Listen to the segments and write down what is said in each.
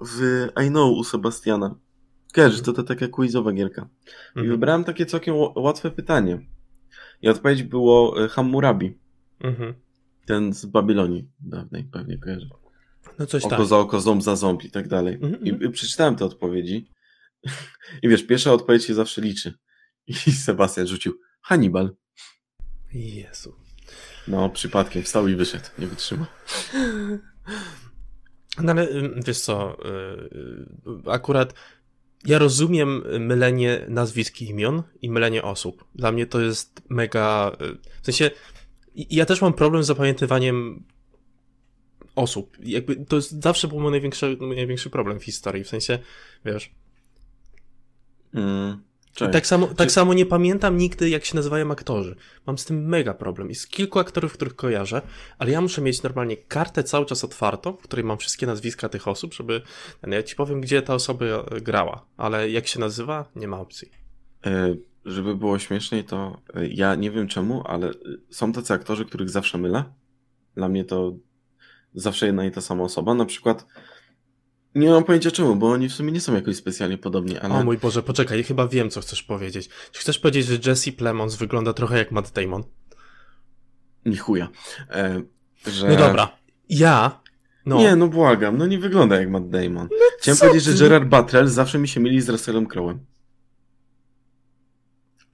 w I Know u Sebastiana. Kojarzysz, to to taka quizowa gierka. I Mhm. wybrałem takie całkiem łatwe pytanie. I odpowiedź było e, Hammurabi, Mhm. ten z Babilonii dawnej, pewnie kojarzy. No coś Oko tak. za oko, ząb za ząb i tak dalej. Mhm, I, mhm. I przeczytałem te odpowiedzi. I wiesz, pierwsza odpowiedź się zawsze liczy. I Sebastian rzucił Hannibal. Jezu. No, przypadkiem wstał i wyszedł. Nie wytrzymał. No ale wiesz co, y, y, akurat ja rozumiem mylenie nazwisk i imion i mylenie osób. Dla mnie to jest mega. y, W sensie, ja też mam problem z zapamiętywaniem osób. Jakby to jest zawsze był mój największy, największy problem w historii. W sensie, wiesz. Mm. Tak samo, tak samo nie pamiętam nigdy, jak się nazywają aktorzy. Mam z tym mega problem. Jest kilku aktorów, których kojarzę, ale ja muszę mieć normalnie kartę cały czas otwartą, w której mam wszystkie nazwiska tych osób, żeby. Ja ci powiem, gdzie ta osoba e, grała, ale jak się nazywa, nie ma opcji. E, żeby było śmieszniej, to e, ja nie wiem czemu, ale e, są tacy aktorzy, których zawsze mylę. Dla mnie to zawsze jedna i ta sama osoba. Na przykład nie mam pojęcia czemu, bo oni w sumie nie są jakoś specjalnie podobni, ale O mój Boże, poczekaj, chyba wiem, co chcesz powiedzieć. Czy chcesz powiedzieć, że Jesse Plemons wygląda trochę jak Matt Damon? ni chuja. E, że... No dobra. Ja. No. Nie, no błagam, no nie wygląda jak Matt Damon. Chciałem co powiedzieć, że Gerard Butler zawsze mi się myli z Russellem Crowe'em.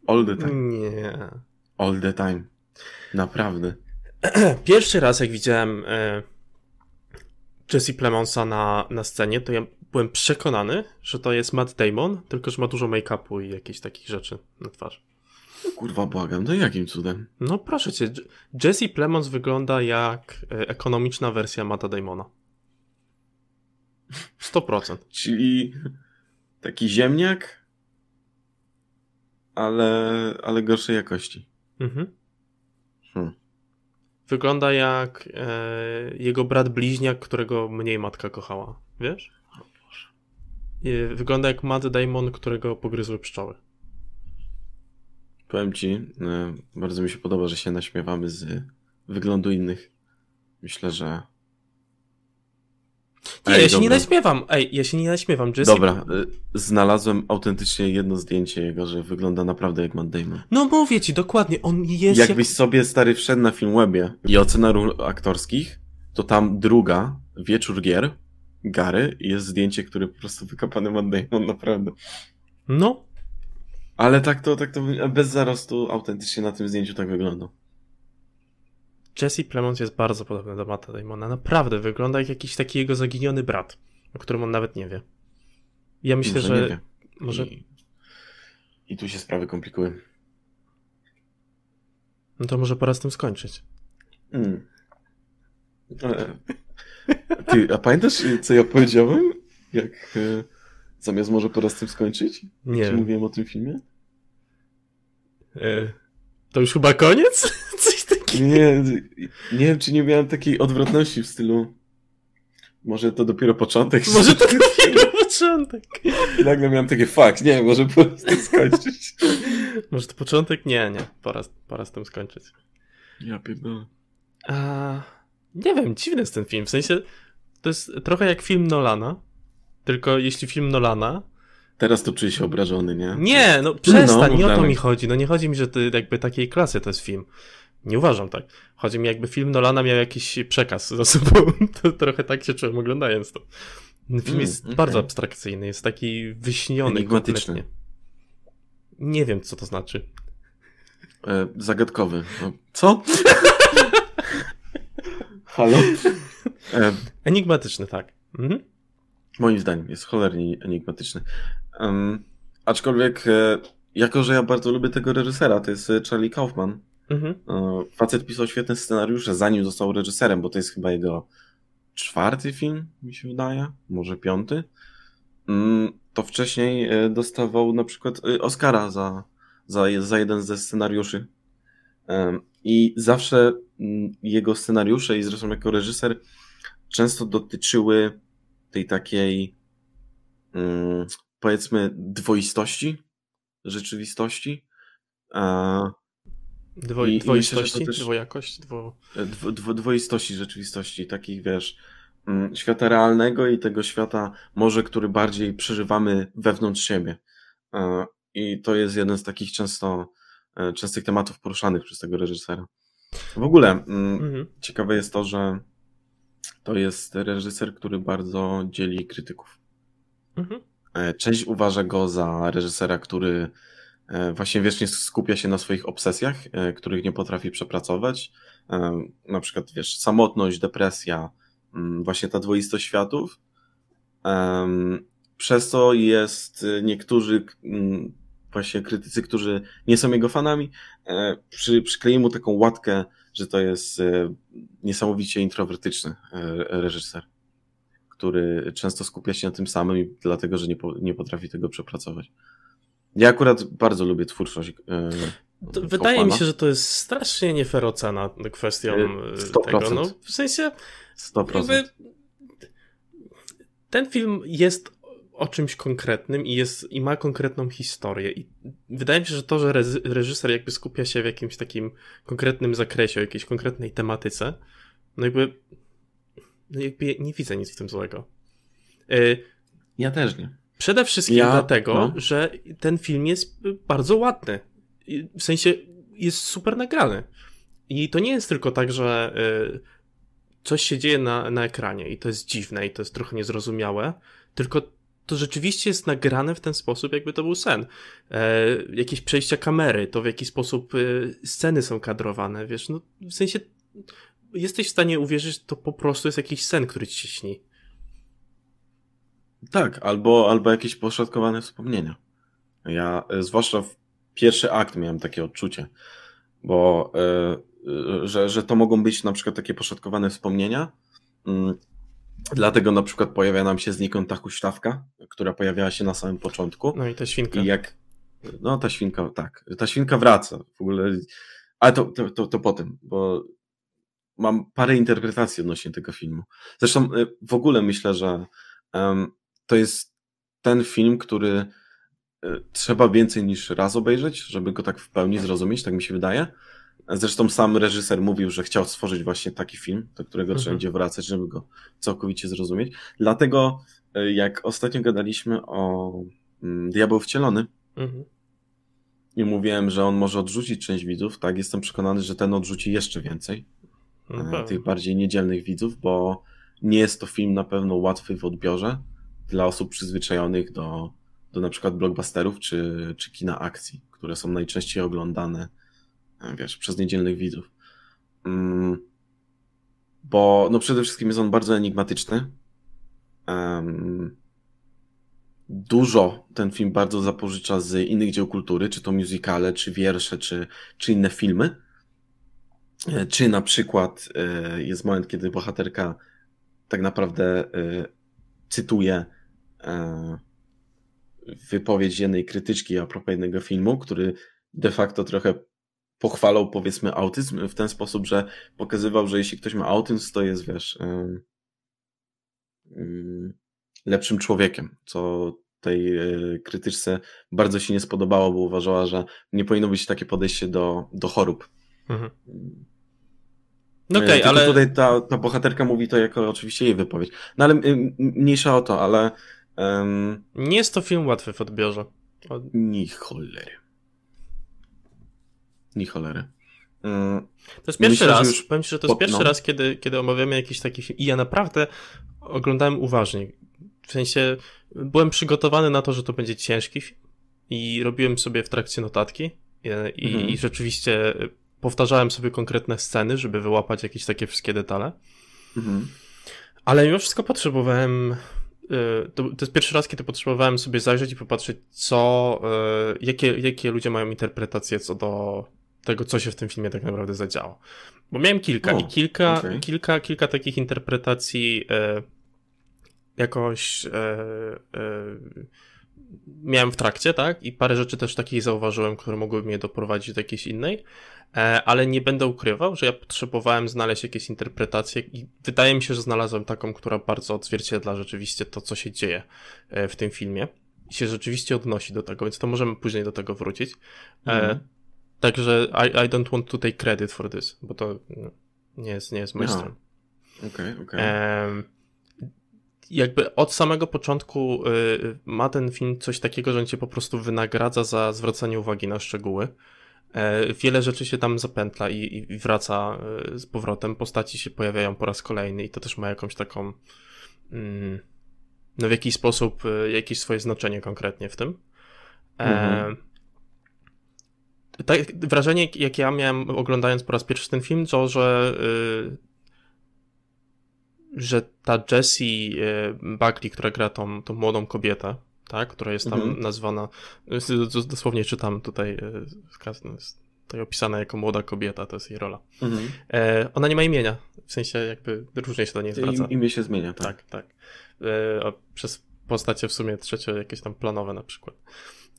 All the time. Nie. All the time. Naprawdę. Pierwszy raz, jak widziałem e, Jesse Plemonsa na, na scenie, to ja byłem przekonany, że to jest Matt Damon, tylko że ma dużo make-upu i jakichś takich rzeczy na twarzy. No kurwa, błagam, no jakim cudem? No proszę cię, Jesse Plemons wygląda jak e, ekonomiczna wersja Matta Damona. 100%. Czyli taki ziemniak, ale, ale gorszej jakości. Mhm. Wygląda jak e, jego brat bliźniak, którego mniej matka kochała. Wiesz? E, wygląda jak Matt Damon, którego pogryzły pszczoły. Powiem ci, e, bardzo mi się podoba, że się naśmiewamy z wyglądu innych. Myślę, że. Nie, Ej, ja się nie dobra. naśmiewam. Ej, ja się nie naśmiewam. Jesse... Dobra, e, znalazłem autentycznie jedno zdjęcie jego, że wygląda naprawdę jak Matt Damon. No mówię ci, dokładnie, on jest Jakbyś jak... sobie stary wszedł na Filmwebie i ocena ról aktorskich, to tam druga, Wieczór Gier, Gary, jest zdjęcie, które po prostu wykopany Matt Damon, naprawdę. No, Ale tak to, tak to bez zarostu autentycznie na tym zdjęciu tak wygląda. Jesse Plemons jest bardzo podobny do Matta Damona. Naprawdę, wygląda jak jakiś taki jego zaginiony brat, o którym on nawet nie wie. Ja myślę, Może że... nie wie. Może... I, I tu się sprawy komplikują. No to może pora z tym skończyć. Mm. Ty, a pamiętasz, co ja powiedziałem? Jak e, zamiast może pora z tym skończyć? Nie Czy mówiłem o tym filmie? E, To już chyba koniec? Coś. Nie, nie wiem, czy nie miałem takiej odwrotności w stylu. Może to dopiero początek. Może to dopiero początek. I nagle miałem takie fakt, nie, może z tym skończyć. Może to początek? Nie, nie. Pora, pora z tym skończyć. Ja pierdolę. A, nie wiem, dziwny jest ten film. W sensie, to jest trochę jak film Nolana. Tylko jeśli film Nolana. Teraz to czuję się obrażony, nie? Nie, no przestań, no, nie o to mi chodzi. No nie chodzi mi, że to jakby takiej klasy to jest film. Nie uważam tak. Chodzi mi, jakby film Nolana miał jakiś przekaz za sobą. To trochę tak się czułem oglądając to. Film Mm, jest okej. bardzo abstrakcyjny, jest taki wyśniony Enigmatyczny. kompletnie. Nie wiem, co to znaczy. E, zagadkowy. No. Co? Halo? E, Enigmatyczny, tak. Mhm. moim zdaniem jest cholernie enigmatyczny. Em, aczkolwiek, e, jako że ja bardzo lubię tego reżysera, to jest e, Charlie Kaufman. Mhm. E, Facet pisał świetne scenariusze, zanim został reżyserem, bo to jest chyba jego czwarty film, mi się wydaje, może piąty. Mm, To wcześniej e, dostawał na przykład e, Oscara za, za, za jeden ze scenariuszy. I zawsze mm, jego scenariusze, i zresztą jako reżyser, często dotyczyły tej takiej, mm, powiedzmy, dwoistości rzeczywistości. Dwo, I- i myślę, dwoistości, też- dwojakość, dwo... Dwo, dwo, dwoistości rzeczywistości, takich wiesz, mm, świata realnego i tego świata może, który bardziej przeżywamy wewnątrz siebie. E, I to jest jeden z takich często e, częstych tematów poruszanych przez tego reżysera. W ogóle mm, mhm. ciekawe jest to, że to jest reżyser, który bardzo dzieli krytyków. Mhm. E, część uważa go za reżysera, który właśnie wiecznie skupia się na swoich obsesjach, których nie potrafi przepracować. Na przykład, wiesz, samotność, depresja, mm, właśnie ta dwoistość światów. Przez to jest niektórzy mm, właśnie krytycy, którzy nie są jego fanami, e, przy, przykleili mu taką łatkę, że to jest e, niesamowicie introwertyczny e, reżyser, który często skupia się na tym samym dlatego, że nie, po, nie potrafi tego przepracować. Ja akurat bardzo lubię twórczość. wydaje mi się, że to jest strasznie nie fair ocena kwestią 100%. tego. No, w sensie 100%. ten film jest o czymś konkretnym i, jest, i ma konkretną historię. I wydaje mi się, że to, że reżyser jakby skupia się w jakimś takim konkretnym zakresie, o jakiejś konkretnej tematyce, no jakby, no jakby nie widzę nic w tym złego. Yy, ja też nie. Przede wszystkim ja, dlatego, no. że ten film jest bardzo ładny. W sensie jest super nagrany. I to nie jest tylko tak, że yy, coś się dzieje na, na ekranie i to jest dziwne i to jest trochę niezrozumiałe, tylko to rzeczywiście jest nagrane w ten sposób, jakby to był sen. E, jakieś przejścia kamery, to w jaki sposób e, sceny są kadrowane, wiesz, no w sensie jesteś w stanie uwierzyć, że to po prostu jest jakiś sen, który ci się śni. Tak, albo, albo jakieś poszatkowane wspomnienia. Ja, e, zwłaszcza w pierwszy akt miałem takie odczucie, bo e, że, że to mogą być na przykład takie poszatkowane wspomnienia, mm, Dlatego na przykład pojawia nam się znikąd ta huśtawka, która pojawiała się na samym początku. No i ta świnka. I jak. No, ta świnka, tak. Ta świnka wraca w ogóle. Ale to, to, to, to potem, bo mam parę interpretacji odnośnie tego filmu. Zresztą y, w ogóle myślę, że um, to jest ten film, który y, trzeba więcej niż raz obejrzeć, żeby go tak w pełni zrozumieć, tak mi się wydaje. Zresztą sam reżyser mówił, że chciał stworzyć właśnie taki film, do którego mhm. trzeba będzie wracać, żeby go całkowicie zrozumieć. Dlatego, e, jak ostatnio gadaliśmy o mm, Diabeł Wcielony mhm. i mówiłem, że on może odrzucić część widzów, tak, jestem przekonany, że ten odrzuci jeszcze więcej mhm. tych bardziej niedzielnych widzów, bo nie jest to film na pewno łatwy w odbiorze dla osób przyzwyczajonych do, do na przykład blockbusterów czy, czy kina akcji, które są najczęściej oglądane wiesz, przez niedzielnych widzów. Mm, bo no przede wszystkim jest on bardzo enigmatyczny. Dużo ten film bardzo zapożycza z innych dzieł kultury, czy to musicale, czy wiersze, czy, czy inne filmy. E, czy na przykład e, jest moment, kiedy bohaterka tak naprawdę e, cytuje wypowiedź jednej krytyczki a propos jednego filmu, który de facto trochę pochwalał powiedzmy autyzm w ten sposób, że pokazywał, że jeśli ktoś ma autyzm, to jest, wiesz, lepszym człowiekiem, co tej e, krytyczce bardzo się nie spodobało, bo uważała, że nie powinno być takie podejście do, do chorób. Mhm. No okay, ale... tutaj ta, ta bohaterka mówi to jako oczywiście jej wypowiedź. No ale mniejsza o to, ale... Um... Nie jest to film łatwy w odbiorze. Ni cholery. Ni cholery. Mm, to jest pierwszy Myślę, raz, powiem ci, że to jest pierwszy no. raz, kiedy, kiedy omawiamy jakiś taki film i ja naprawdę oglądałem uważnie. W sensie byłem przygotowany na to, że to będzie ciężki film i robiłem sobie w trakcie notatki i, mhm. i rzeczywiście powtarzałem sobie konkretne sceny, żeby wyłapać jakieś takie wszystkie detale. Mhm. Ale mimo wszystko potrzebowałem to, to jest pierwszy raz, kiedy potrzebowałem sobie zajrzeć i popatrzeć, co, y, jakie, jakie ludzie mają interpretacje co do tego, co się w tym filmie tak naprawdę zadziało. Bo miałem kilka i kilka, okay. kilka, kilka takich interpretacji e, jakoś miałem w trakcie, tak? I parę rzeczy też takich zauważyłem, które mogły mnie doprowadzić do jakiejś innej, e, ale nie będę ukrywał, że ja potrzebowałem znaleźć jakieś interpretacje i wydaje mi się, że znalazłem taką, która bardzo odzwierciedla rzeczywiście to, co się dzieje e, w tym filmie i się rzeczywiście odnosi do tego, więc to możemy później do tego wrócić. Mm. Także I, I don't want to take credit for this, bo to no, nie jest, nie jest mój no. Okej, okej. Okay, okay. Jakby od samego początku y, ma ten film coś takiego, że on cię po prostu wynagradza za zwracanie uwagi na szczegóły. E, wiele rzeczy się tam zapętla i, i wraca y, z powrotem. Postaci się pojawiają po raz kolejny i to też ma jakąś taką. Mm, no w jakiś sposób y, jakieś swoje znaczenie konkretnie w tym. E, mhm. tak, wrażenie, jakie ja miałem oglądając po raz pierwszy ten film, to, że że ta Jessie Buckley, która gra tą, tą młodą kobietę, tak, która jest tam mhm. nazwana, dosłownie czytam tutaj, tutaj opisana jako młoda kobieta, to jest jej rola. Mhm. E, ona nie ma imienia, w sensie jakby różnie się do niej zwraca. Imię się zmienia, tak. Tak, tak. E, przez postacie w sumie trzecie jakieś tam planowe na przykład.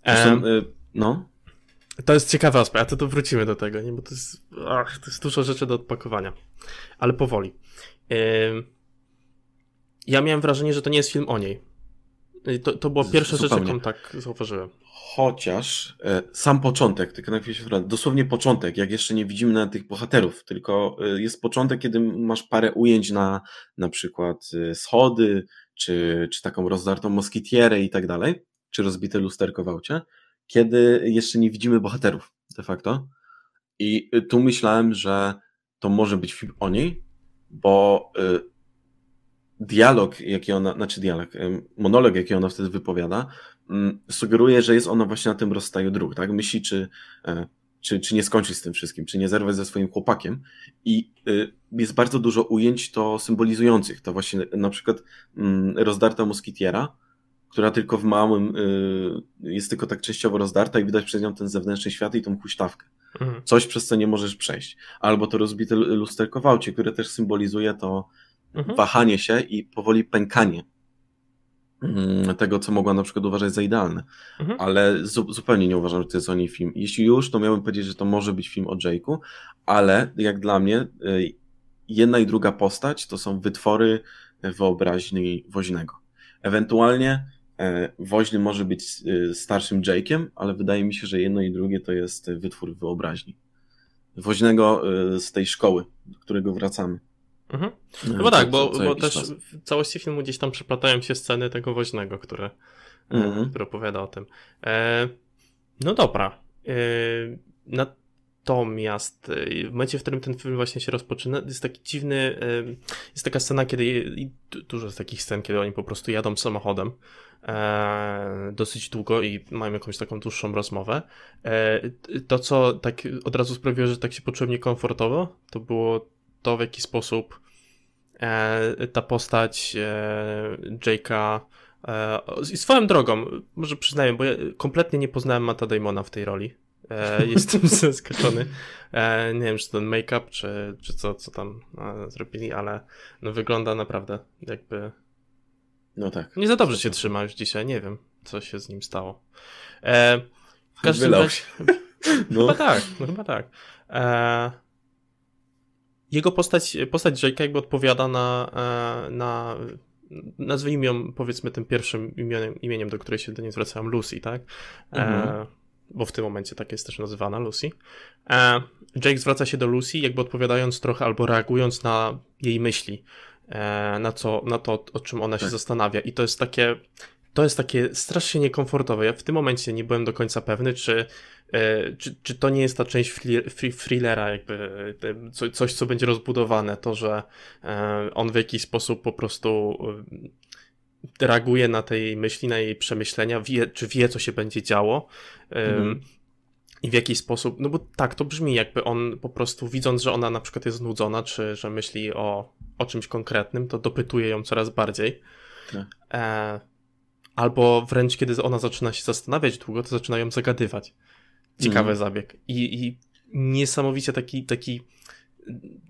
Zresztą, e, no. To jest ciekawy aspekt, a to, to wrócimy do tego, nie? bo to jest, ach, to jest dużo rzeczy do odpakowania, ale powoli. E, ja miałem wrażenie, że to nie jest film o niej. To, to była pierwsza rzecz, jaką tak zauważyłem. Chociaż e, sam początek, tylko na chwilę się dosłownie początek, jak jeszcze nie widzimy na tych bohaterów, tylko e, jest początek, kiedy masz parę ujęć na na przykład e, schody, czy, czy taką rozdartą moskitierę i tak dalej, czy rozbite lusterko w aucie, kiedy jeszcze nie widzimy bohaterów de facto. I e, tu myślałem, że to może być film o niej, bo e, dialog, jaki ona, znaczy dialog, monolog, jaki ona wtedy wypowiada, mm, sugeruje, że jest ona właśnie na tym rozstaju dróg, tak? Myśli, czy, e, czy, czy nie skończyć z tym wszystkim, czy nie zerwać ze swoim chłopakiem. I y, jest bardzo dużo ujęć to symbolizujących. To właśnie na przykład mm, rozdarta moskitiera, która tylko w małym y, jest tylko tak częściowo rozdarta i widać przez nią ten zewnętrzny świat i tą huśtawkę. Mhm. Coś, przez co nie możesz przejść. Albo to rozbite lusterko w aucie, które też symbolizuje to mhm. wahanie się i powoli pękanie mm, tego, co mogła na przykład uważać za idealne. Mhm. Ale zu zupełnie nie uważam, że to jest o niej film. Jeśli już, to miałbym powiedzieć, że to może być film o Jake'u, ale jak dla mnie y, jedna i druga postać to są wytwory wyobraźni woźnego. Ewentualnie e, woźny może być y, starszym Jake'em, ale wydaje mi się, że jedno i drugie to jest wytwór wyobraźni. Woźnego y, z tej szkoły, do którego wracamy. Mhm. No, Chyba tak, bo, bo też czas. w całości filmu gdzieś tam przeplatają się sceny tego woźnego, które, e, mhm. który opowiada o tym. E, no dobra. E, natomiast e, w momencie, w którym ten film właśnie się rozpoczyna, jest taki dziwny, e, jest taka scena, kiedy, i dużo jest takich scen, kiedy oni po prostu jadą samochodem e, dosyć długo i mają jakąś taką dłuższą rozmowę. to, co tak od razu sprawiło, że tak się poczułem niekomfortowo, to było to, w jaki sposób e, ta postać e, Jake'a i swoją drogą, może przyznaję, bo ja kompletnie nie poznałem Mata Damona w tej roli. E, jestem zaskoczony. Nie wiem, czy ten make-up, czy, czy co, co tam zrobili, ale no wygląda naprawdę jakby. No tak. Nie za dobrze się trzyma już dzisiaj, nie wiem, co się z nim stało. E, w każdym razie. No. Chyba tak, no chyba tak. E, jego postać, postać Jake'a jakby odpowiada na, e, na nazwijmy ją powiedzmy tym pierwszym imieniem, imieniem do której się do niej zwracałem, Lucy, tak? E, mhm. E, bo w tym momencie tak jest też nazywana Lucy. E, Jake zwraca się do Lucy, jakby odpowiadając trochę albo reagując na jej myśli, e, na, co, na to, o czym ona tak. się zastanawia. I to jest takie, to jest takie strasznie niekomfortowe. Ja w tym momencie nie byłem do końca pewny, czy E, czy, czy to nie jest ta część thrillera, jakby coś, co będzie rozbudowane, to, że e, on w jakiś sposób po prostu e, reaguje na tej myśli, na jej przemyślenia, wie, czy wie, co się będzie działo. Mhm. I w jakiś sposób, no bo tak, to brzmi jakby on po prostu widząc, że ona na przykład jest znudzona, czy że myśli o, o czymś konkretnym, to dopytuje ją coraz bardziej. Tak. E, albo wręcz kiedy ona zaczyna się zastanawiać długo, to zaczyna ją zagadywać. Ciekawy mm. zabieg. I, I niesamowicie taki, taki,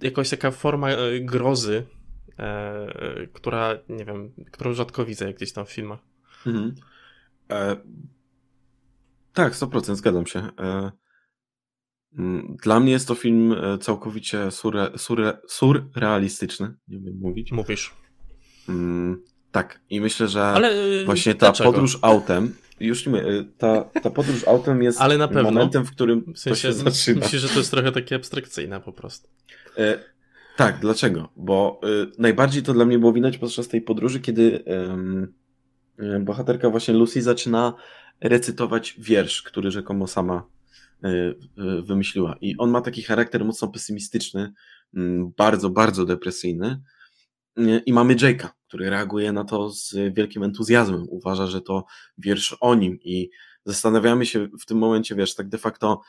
jakoś taka forma e, grozy, e, która, nie wiem, którą rzadko widzę gdzieś tam w filmach. Mm. E, tak, 100% zgadzam się. E, dla mnie jest to film e, całkowicie surre, surre, surrealistyczny, nie wiem mówić. Mówisz. Mm, tak, i myślę, że Ale, właśnie ta dlaczego? podróż autem już nie y, ta, ta podróż autem jest Ale na pewno. momentem, w którym w sensie, to się zaczyna. Myślę, że to jest trochę takie abstrakcyjne po prostu. E, Tak, dlaczego? Bo y, najbardziej to dla mnie było widać podczas tej podróży, kiedy y, bohaterka właśnie Lucy zaczyna recytować wiersz, który rzekomo sama y, y, wymyśliła. I on ma taki charakter mocno pesymistyczny, mm, bardzo, bardzo depresyjny. Y, I mamy Jake'a, który reaguje na to z wielkim entuzjazmem. Uważa, że to wiersz o nim i zastanawiamy się w tym momencie, wiesz, tak de facto,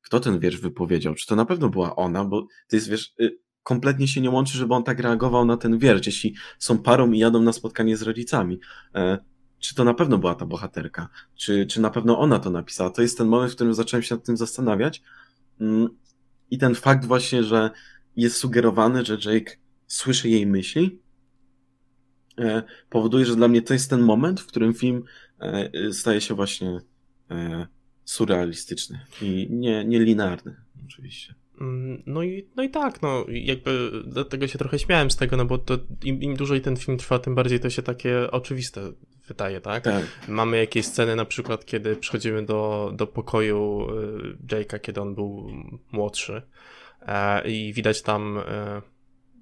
kto ten wiersz wypowiedział? Czy to na pewno była ona? Bo to jest, wiesz, kompletnie się nie łączy, żeby on tak reagował na ten wiersz, jeśli są parą i jadą na spotkanie z rodzicami czy to na pewno była ta bohaterka, czy, czy na pewno ona to napisała. To jest ten moment, w którym zacząłem się nad tym zastanawiać. Mm, I ten fakt właśnie, że jest sugerowany, że Jake słyszy jej myśli, e, powoduje, że dla mnie to jest ten moment, w którym film e, staje się właśnie e, surrealistyczny i nie, nie linearny, oczywiście. Mm, no i, no i tak, no jakby dlatego się trochę śmiałem z tego, no bo to im, im dłużej ten film trwa, tym bardziej to się takie oczywiste wydaje, tak? tak. Mamy jakieś sceny na przykład, kiedy przychodzimy do, do pokoju Jake'a, kiedy on był młodszy i widać tam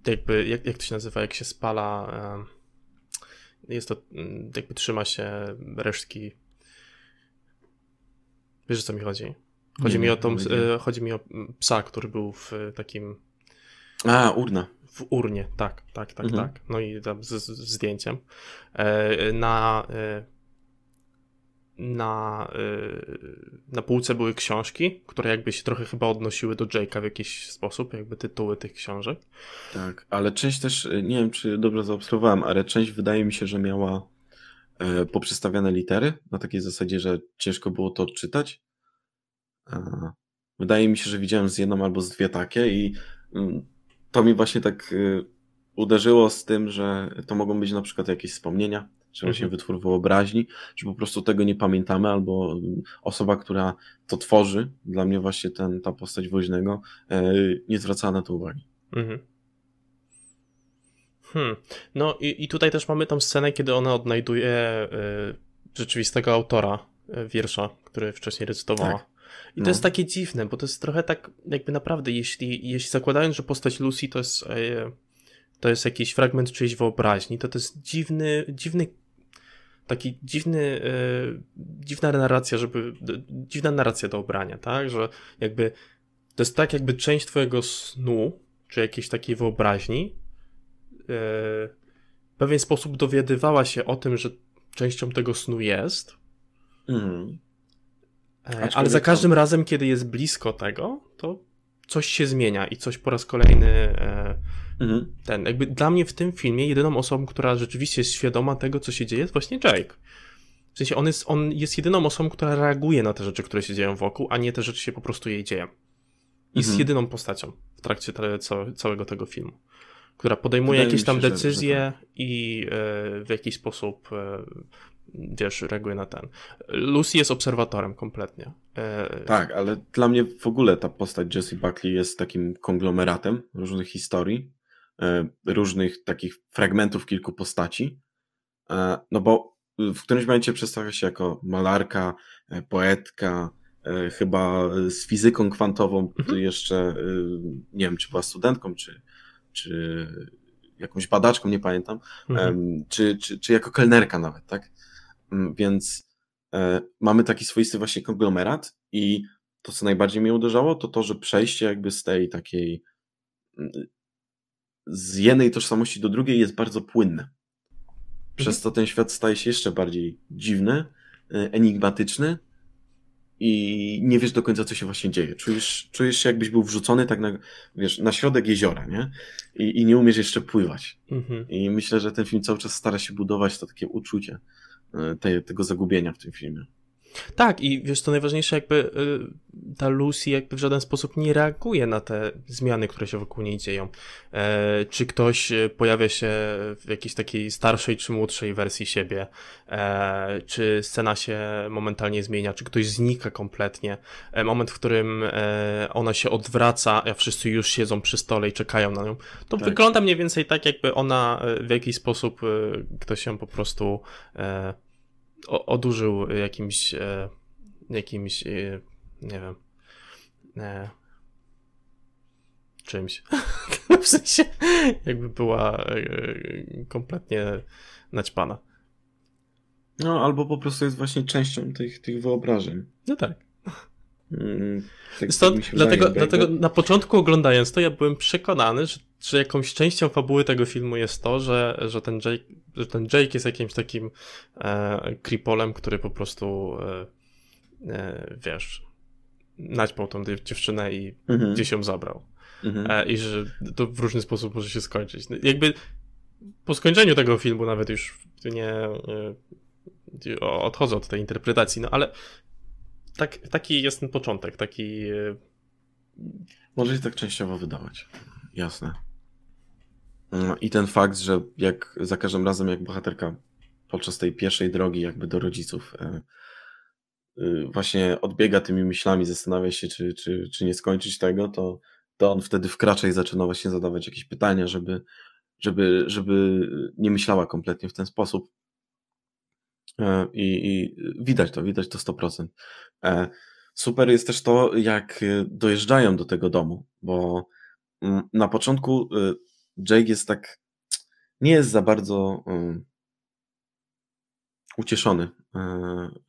jakby, jak, jak to się nazywa, jak się spala e, jest to, mm, jakby trzyma się resztki Wiesz, o co mi chodzi? Chodzi, nie, mi, o tą, e, chodzi mi o psa, który był w takim. A, urna. W urnie, tak, tak, tak, mhm. tak. No i tam z, z zdjęciem. E, na, e, na, na półce były książki, które jakby się trochę chyba odnosiły do Jake'a w jakiś sposób, jakby tytuły tych książek. Tak, ale część też, nie wiem czy dobrze zaobserwowałem, ale część wydaje mi się, że miała poprzestawiane litery, na takiej zasadzie, że ciężko było to odczytać. Wydaje mi się, że widziałem z jedną albo z dwie takie i mm, to mi właśnie tak y, uderzyło z tym, że to mogą być na przykład jakieś wspomnienia, czy właśnie mhm. wytwór wyobraźni, że po prostu tego nie pamiętamy, albo mm, osoba, która to tworzy, dla mnie właśnie ten, ta postać woźnego, e, nie zwracała na to uwagi. Mhm. Hmm. No i, i tutaj też mamy tą scenę, kiedy ona odnajduje y, rzeczywistego autora y, wiersza, który wcześniej recytowała. Tak. I no. to jest takie dziwne, bo to jest trochę tak, jakby naprawdę, jeśli, jeśli zakładając, że postać Lucy to jest, e, to jest jakiś fragment czyjejś wyobraźni, to to jest dziwny, dziwny taki dziwny, e, dziwna narracja, żeby, dziwna narracja do obrania, tak, że jakby to jest tak jakby część twojego snu, czy jakiejś takiej wyobraźni e, w pewien sposób dowiadywała się o tym, że częścią tego snu jest, mm. Ale za każdym razem, kiedy jest blisko tego, to coś się zmienia i coś po raz kolejny e, mhm. ten. Jakby dla mnie w tym filmie jedyną osobą, która rzeczywiście jest świadoma tego, co się dzieje, jest właśnie Jake. W sensie on jest, on jest jedyną osobą, która reaguje na te rzeczy, które się dzieją wokół, a nie te rzeczy się po prostu jej dzieją. Jest mhm. jedyną postacią w trakcie te, całego tego filmu, która podejmuje Wydaje jakieś tam się, decyzje że, że tak. i e, w jakiś sposób wiesz, reaguje na ten. Lucy jest obserwatorem kompletnie. E... Tak, ale dla mnie w ogóle ta postać Jessie Buckley jest takim konglomeratem różnych historii, e, różnych takich fragmentów kilku postaci. E, no bo w którymś momencie przedstawia się jako malarka, poetka, chyba z fizyką kwantową, mhm. jeszcze nie wiem, czy była studentką, czy, czy jakąś badaczką, nie pamiętam, mhm. czy, czy, czy jako kelnerka nawet, tak? Mm, więc e, mamy taki swoisty właśnie konglomerat i to, co najbardziej mnie uderzało, to to, że przejście jakby z tej takiej mm, z jednej tożsamości do drugiej jest bardzo płynne. Przez mhm. to ten świat staje się jeszcze bardziej dziwny, e, enigmatyczny i nie wiesz do końca, co się właśnie dzieje. Czujesz, czujesz się, jakbyś był wrzucony tak na, wiesz, na środek jeziora, nie? I, i nie umiesz jeszcze pływać. Mhm. I myślę, że ten film cały czas stara się budować to takie uczucie. E, te, tego zagubienia w tym filmie. Tak, i wiesz, to najważniejsze, jakby y, ta Lucy jakby w żaden sposób nie reaguje na te zmiany, które się wokół niej dzieją. E, czy ktoś e, pojawia się w jakiejś takiej starszej czy młodszej wersji siebie, e, czy scena się momentalnie zmienia, czy ktoś znika kompletnie. E, moment, w którym ona się odwraca, a wszyscy już siedzą przy stole i czekają na nią. To tak. wygląda mniej więcej tak, jakby ona w jakiś sposób ktoś ją po prostu odurzył jakimś, e, jakimś, e, nie wiem, e, czymś. w sensie jakby była kompletnie naćpana. No, albo po prostu jest właśnie częścią tych, tych wyobrażeń. No tak. Mm, tak Stąd, dlatego, wydaje, dlatego jakby- na początku oglądając to, ja byłem przekonany, że, że jakąś częścią fabuły tego filmu jest to, że, że, ten, Jake, że ten Jake jest jakimś takim e, creepolem, który po prostu e, e, wiesz, naćpał tą dziew- dziewczynę i Mhm, gdzieś ją zabrał. mhm. E, I że to w różny sposób może się skończyć. No, Jakby po skończeniu tego filmu nawet już nie e, odchodzę od tej interpretacji, no ale tak, taki jest ten początek, taki e, Może się tak częściowo wydawać. Jasne. No I ten fakt, że jak za każdym razem, jak bohaterka podczas tej pierwszej drogi jakby do rodziców e, y, właśnie odbiega tymi myślami, zastanawia się, czy, czy, czy nie skończyć tego, to, to on wtedy wkracza i zaczyna właśnie zadawać jakieś pytania, żeby, żeby, żeby nie myślała kompletnie w ten sposób. E, I, I widać to, widać to 100%. E, Super jest też to, jak dojeżdżają do tego domu, bo mm, na początku Jake jest tak, nie jest za bardzo ucieszony, y,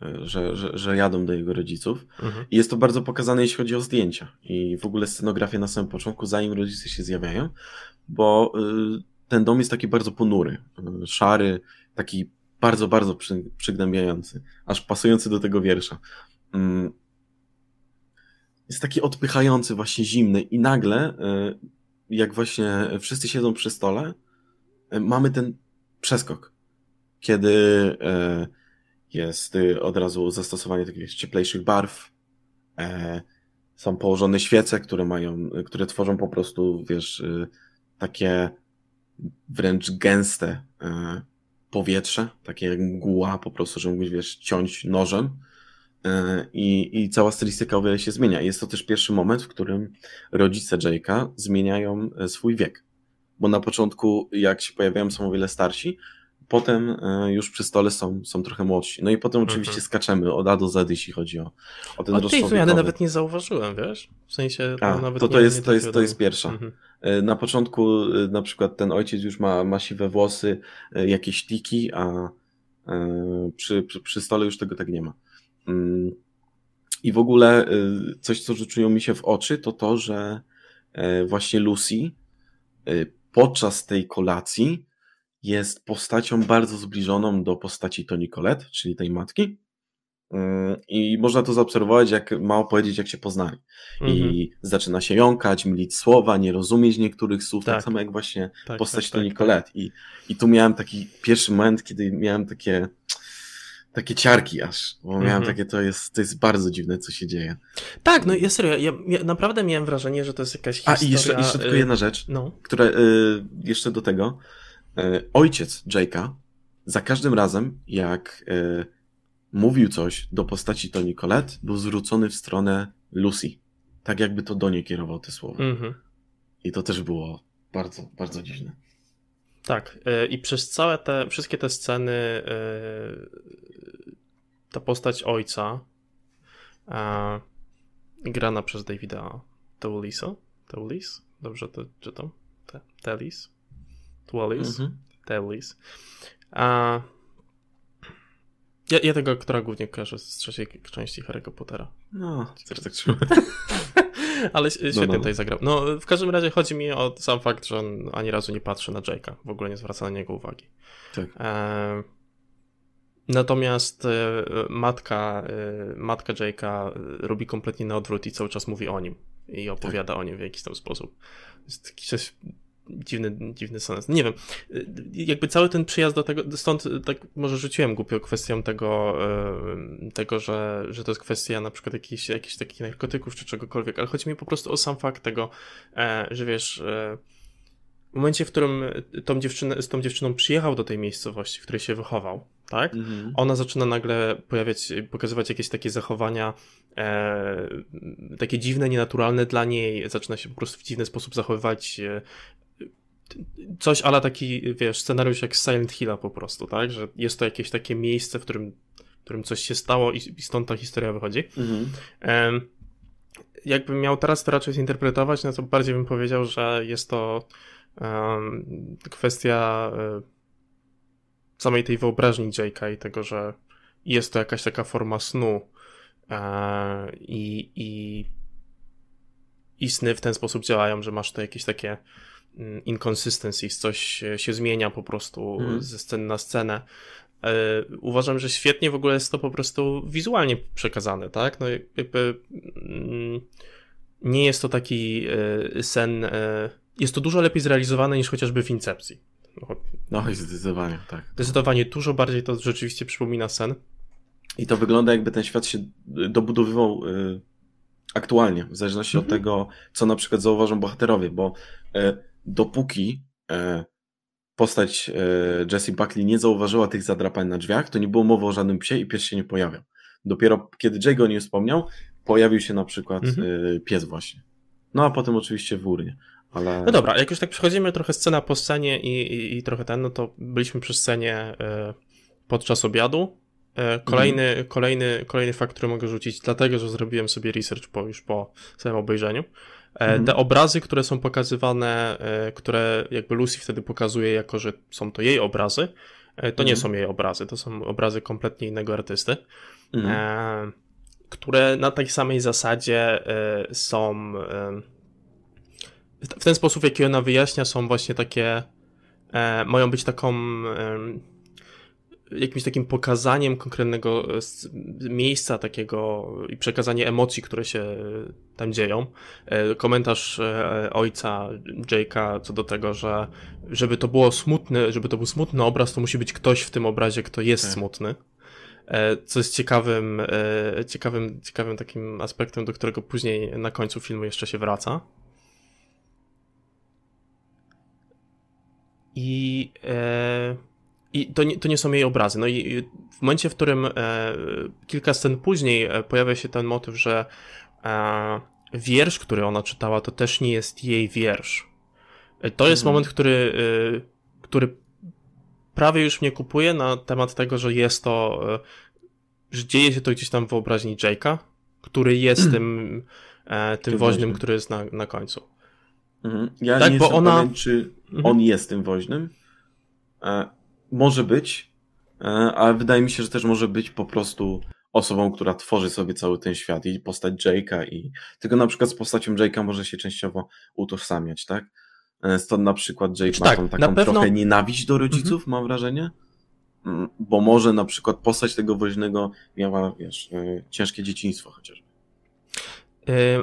y, że, że, że jadą do jego rodziców. mhm. I jest to bardzo pokazane, jeśli chodzi o zdjęcia i w ogóle scenografię na samym początku, zanim rodzice się zjawiają, bo y, ten dom jest taki bardzo ponury, y, szary, taki bardzo, bardzo przy, przygnębiający, aż pasujący do tego wiersza. Mm. Jest taki odpychający, właśnie zimny i nagle, jak właśnie wszyscy siedzą przy stole, y, mamy ten przeskok, kiedy y, jest y, od razu zastosowanie takich cieplejszych barw, e, są położone świece, które mają, które tworzą po prostu, wiesz, y, takie wręcz gęste e, powietrze, takie jak mgła po prostu, że mógłbyś, wiesz, ciąć nożem. e, i, i cała stylistyka o wiele się zmienia. Jest to też pierwszy moment, w którym rodzice Jake'a zmieniają e, swój wiek, bo na początku, jak się pojawiają, są o wiele starsi, potem e, już przy stole są, są trochę młodsi. No i potem oczywiście Mhm. skaczemy od A do Z, jeśli chodzi o, o ten O tej rozsądek zmiany nawet nie zauważyłem, wiesz? W sensie A, nawet to, to, nie, jest, nie to, jest, to jest pierwsza. Mhm. E, Na początku e, na przykład ten ojciec już ma, ma siwe włosy, e, jakieś tiki, a e, przy, przy, przy stole już tego tak nie ma. Mm. I w ogóle e, coś, co rzuciło mi się w oczy, to to, że e, właśnie Lucy e, podczas tej kolacji jest postacią bardzo zbliżoną do postaci Toni Collette, czyli tej matki. Mm, I można to zaobserwować, jak ma opowiedzieć, jak się poznali Mhm. i zaczyna się jąkać, mylić słowa, nie rozumieć niektórych słów, tak, Tak. samo jak właśnie Tak, postać tak, Toni tak, Collette. I, I tu miałem taki pierwszy moment, kiedy miałem takie takie ciarki aż, bo miałem Mhm. takie, to jest, to jest bardzo dziwne, co się dzieje. Tak, no ja serio, ja, ja naprawdę miałem wrażenie, że to jest jakaś A historia... i jeszcze, jeszcze tylko y, jedna rzecz, No, która y, jeszcze do tego, y, ojciec Jake'a za każdym razem, jak y, mówił coś do postaci Toni Collette, był zwrócony w stronę Lucy. Tak jakby to do niej kierował te słowa. mhm. I to też było bardzo, bardzo dziwne. Tak, y, i przez całe te, wszystkie te sceny y, ta postać ojca y, grana przez Davida Teulisa, Teulis? Dobrze to czytam? Te, Telis? Teulis? Mhm. A, ja, ja tego aktora głównie kojarzę z trzeciej części Harry'ego Pottera. No, też tak czułem. Ale świetnie No, no. tutaj zagrał. No, w każdym razie chodzi mi o sam fakt, że on ani razu nie patrzy na Jake'a. W ogóle nie zwraca na niego uwagi. Tak. E, natomiast e, matka, e, matka Jake'a e, robi kompletnie na odwrót i cały czas mówi o nim. I opowiada o nim w jakiś tam sposób. Jest taki coś dziwny, dziwny sens. Nie wiem, jakby cały ten przyjazd do tego, stąd tak może rzuciłem głupio kwestią tego, tego że, że to jest kwestia na przykład jakichś, jakichś takich narkotyków czy czegokolwiek, ale chodzi mi po prostu o sam fakt tego, że wiesz, w momencie, w którym tą dziewczynę, z tą dziewczyną przyjechał do tej miejscowości, w której się wychował, tak? Mhm. Ona zaczyna nagle pojawiać, pokazywać jakieś takie zachowania, e, takie dziwne, nienaturalne dla niej, zaczyna się po prostu w dziwny sposób zachowywać. E, coś ala taki, wiesz, scenariusz jak Silent Hilla po prostu, tak? Że jest to jakieś takie miejsce, w którym, w którym coś się stało i, i stąd ta historia wychodzi. Mhm. Em, jakbym miał teraz to raczej zinterpretować, no to bardziej bym powiedział, że jest to um, kwestia um, samej tej wyobraźni Jake'a i tego, że jest to jakaś taka forma snu e, i, i, i sny w ten sposób działają, że masz to jakieś takie mm, inconsistencies, coś się zmienia po prostu mm. ze sceny na scenę. E, uważam, że świetnie w ogóle jest to po prostu wizualnie przekazane, tak? No jakby mm, nie jest to taki e, sen, jest to dużo lepiej zrealizowane niż chociażby w Incepcji. No, zdecydowanie, tak. Zdecydowanie dużo bardziej to rzeczywiście przypomina sen. I to wygląda jakby ten świat się dobudowywał y, aktualnie, w zależności mhm. od tego, co na przykład zauważą bohaterowie, bo y, dopóki y, postać Jessie Buckley nie zauważyła tych zadrapań na drzwiach, to nie było mowy o żadnym psie i pies się nie pojawiał. Dopiero kiedy Jay o nim wspomniał, pojawił się na przykład mhm. pies właśnie. No a potem oczywiście w urnie. Ale... No dobra, jak już tak przechodzimy trochę scena po scenie i, i, i trochę ten, no to byliśmy przy scenie podczas obiadu, E, kolejny, mhm. kolejny, kolejny fakt, który mogę rzucić, dlatego że zrobiłem sobie research po, już po samym obejrzeniu. E, mhm. Te obrazy, które są pokazywane, które jakby Lucy wtedy pokazuje, jako że są to jej obrazy, to mhm. nie są jej obrazy, to są obrazy kompletnie innego artysty, mhm. które na tej samej zasadzie są. W ten sposób, jaki ona wyjaśnia, są właśnie takie. Mają być taką jakimś takim pokazaniem konkretnego e, miejsca takiego i przekazanie emocji, które się tam dzieją. E, komentarz e, ojca Jake'a co do tego, że żeby to było smutny, żeby to był smutny obraz, to musi być ktoś w tym obrazie, kto jest tak. smutny. Co jest ciekawym, ciekawym, ciekawym takim aspektem, do którego później na końcu filmu jeszcze się wraca. I e, i to nie, to nie są jej obrazy. No i w momencie, w którym e, kilka scen później e, pojawia się ten motyw, że e, wiersz, który ona czytała, to też nie jest jej wiersz. E, to jest mhm. moment, który, e, który prawie już mnie kupuje na temat tego, że jest to, że dzieje się to gdzieś tam w wyobraźni Jake'a, który jest tym, tym woźnym, który jest na, na końcu. Mhm. Ja tak, nie bo ona... pewien, czy mhm. on jest tym woźnym może być, e, ale wydaje mi się, że też może być po prostu osobą, która tworzy sobie cały ten świat i postać Jake'a i tylko na przykład z postacią Jake'a może się częściowo utożsamiać, tak? E, stąd na przykład Jake ma tak, tą taką pewno... trochę nienawiść do rodziców, mhm. mam wrażenie, mm, bo może na przykład postać tego woźnego miała, wiesz, e, ciężkie dzieciństwo chociażby.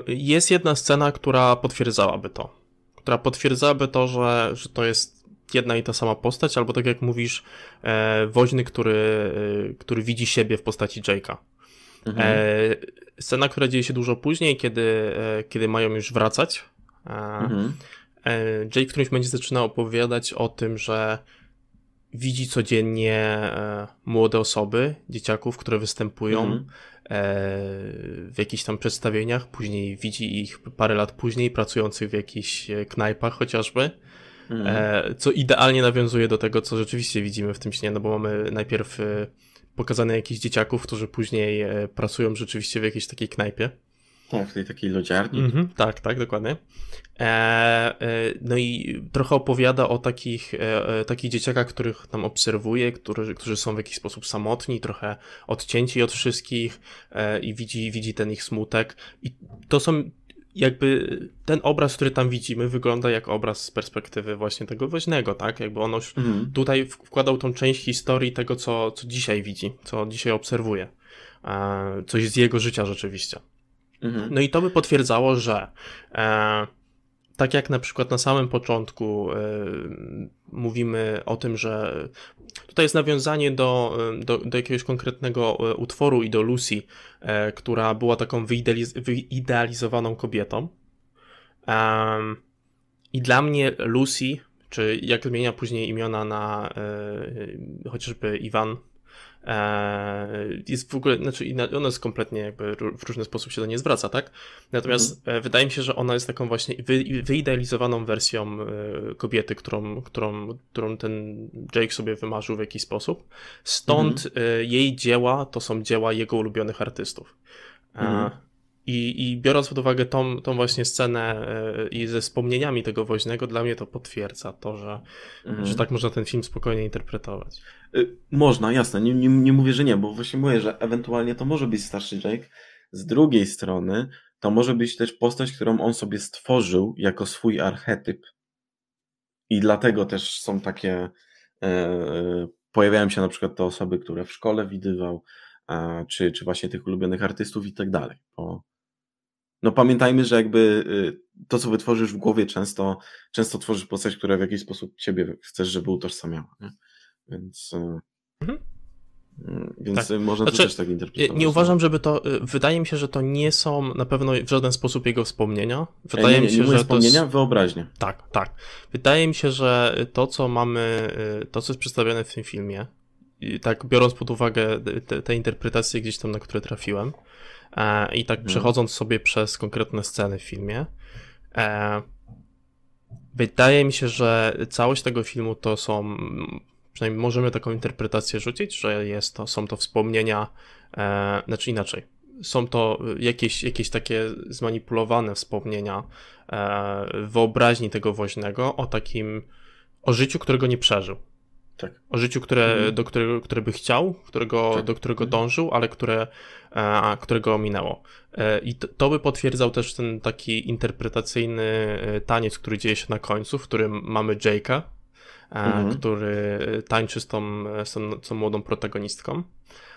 Jest jedna scena, która potwierdzałaby to. Która potwierdzałaby to, że, że to jest jedna i ta sama postać, albo tak jak mówisz, e, woźny, który, e, który widzi siebie w postaci Jake'a. Mhm. E, scena, która dzieje się dużo później, kiedy, e, kiedy mają już wracać. E, mhm. E, Jake w którymś momencie zaczyna opowiadać o tym, że widzi codziennie młode osoby, dzieciaków, które występują mhm. w jakichś tam przedstawieniach, później widzi ich parę lat później pracujących w jakichś knajpach chociażby. E, co idealnie nawiązuje do tego, co rzeczywiście widzimy w tym śnie, no bo mamy najpierw e, pokazane jakichś dzieciaków, którzy później e, pracują rzeczywiście w jakiejś takiej knajpie. Tak, w tej takiej lodziarni. Mhm, tak, tak, dokładnie. E, e, no i trochę opowiada o takich, e, takich dzieciakach, których tam obserwuje, którzy, którzy są w jakiś sposób samotni, trochę odcięci od wszystkich i widzi, widzi ten ich smutek. I to są jakby ten obraz, który tam widzimy, wygląda jak obraz z perspektywy właśnie tego woźnego, tak? Jakby on już mhm. tutaj wkładał tą część historii tego, co, co dzisiaj widzi, co dzisiaj obserwuje. E, coś z jego życia rzeczywiście. Mhm. No i to by potwierdzało, że e, tak jak na przykład na samym początku y, mówimy o tym, że tutaj jest nawiązanie do, do, do, jakiegoś konkretnego utworu i do Lucy, y, która była taką wyidealiz wyidealizowaną kobietą. I dla mnie Lucy, czy jak zmienia później imiona na y, chociażby Iwan, E, jest w ogóle, znaczy ona jest kompletnie jakby w różny sposób się do niej zwraca, tak? Natomiast mhm. wydaje mi się, że ona jest taką właśnie wy, wyidealizowaną wersją e, kobiety, którą, którą, którą ten Jake sobie wymarzył w jakiś sposób. Stąd mhm. jej dzieła to są dzieła jego ulubionych artystów. Mhm. I, I biorąc pod uwagę tą, tą właśnie scenę yy, i ze wspomnieniami tego woźnego, dla mnie to potwierdza to, że, mhm. że tak można ten film spokojnie interpretować. Y, można, jasne. Nie, nie, nie mówię, że nie, bo właśnie mówię, że ewentualnie to może być starszy Jake. Z drugiej strony, to może być też postać, którą on sobie stworzył jako swój archetyp. I dlatego też są takie. E, pojawiają się na przykład te osoby, które w szkole widywał, a, czy, czy właśnie tych ulubionych artystów i tak dalej. Bo, no pamiętajmy, że jakby y, to, co wytworzysz w głowie, często, często tworzysz postać, która w jakiś sposób ciebie chcesz, żeby utożsamiała. Nie? Więc. E, mhm. Mm, więc tak. można znaczy, to też tak interpretować. Nie uważam, żeby to. Y, wydaje mi się, że to nie są na pewno w żaden sposób jego wspomnienia. Wydaje nie, mi się, nie że. Wspomnienia, jest... wyobraźnie. Tak, tak. Wydaje mi się, że to, co mamy, y, to, co jest przedstawione w tym filmie, tak biorąc pod uwagę te, te interpretacje gdzieś tam, na które trafiłem, i tak hmm. przechodząc sobie przez konkretne sceny w filmie, e, wydaje mi się, że całość tego filmu to są przynajmniej możemy taką interpretację rzucić, że jest to, są to wspomnienia, e, znaczy inaczej, są to jakieś, jakieś takie zmanipulowane wspomnienia e, wyobraźni tego woźnego o takim, o życiu, którego nie przeżył. Tak. O życiu, które, mhm. do którego, które by chciał, którego, tak. do którego mhm. dążył, ale które, e, którego ominęło. E, I to, to, by potwierdzał też ten taki interpretacyjny e, taniec, który dzieje się na końcu, w którym mamy Jake'a, mhm. który tańczy z tą, z tą, z tą młodą protagonistką.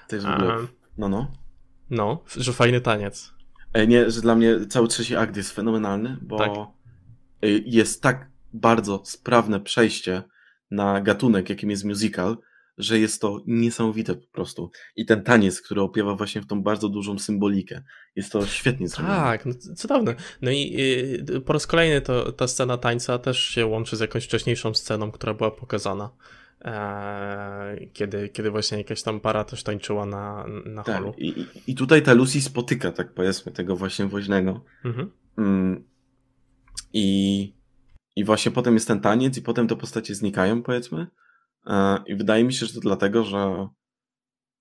To jest w ogóle... No, no. No, że fajny taniec. Nie, że dla mnie cały trzeci akt jest fenomenalny, bo tak. jest tak bardzo sprawne przejście na gatunek, jakim jest musical, że jest to niesamowite po prostu. I ten taniec, który opiewa właśnie w tą bardzo dużą symbolikę. Jest to świetnie zrobione. Tak, no, cudowne. No i y, po raz kolejny to, ta scena tańca też się łączy z jakąś wcześniejszą sceną, która była pokazana. E, kiedy, kiedy właśnie jakaś tam para też tańczyła na, na tak, holu. I, I tutaj ta Lucy spotyka, tak powiedzmy, tego właśnie woźnego. Mhm. Mm, I i właśnie potem jest ten taniec, i potem te postacie znikają, powiedzmy. E, I wydaje mi się, że to dlatego, że,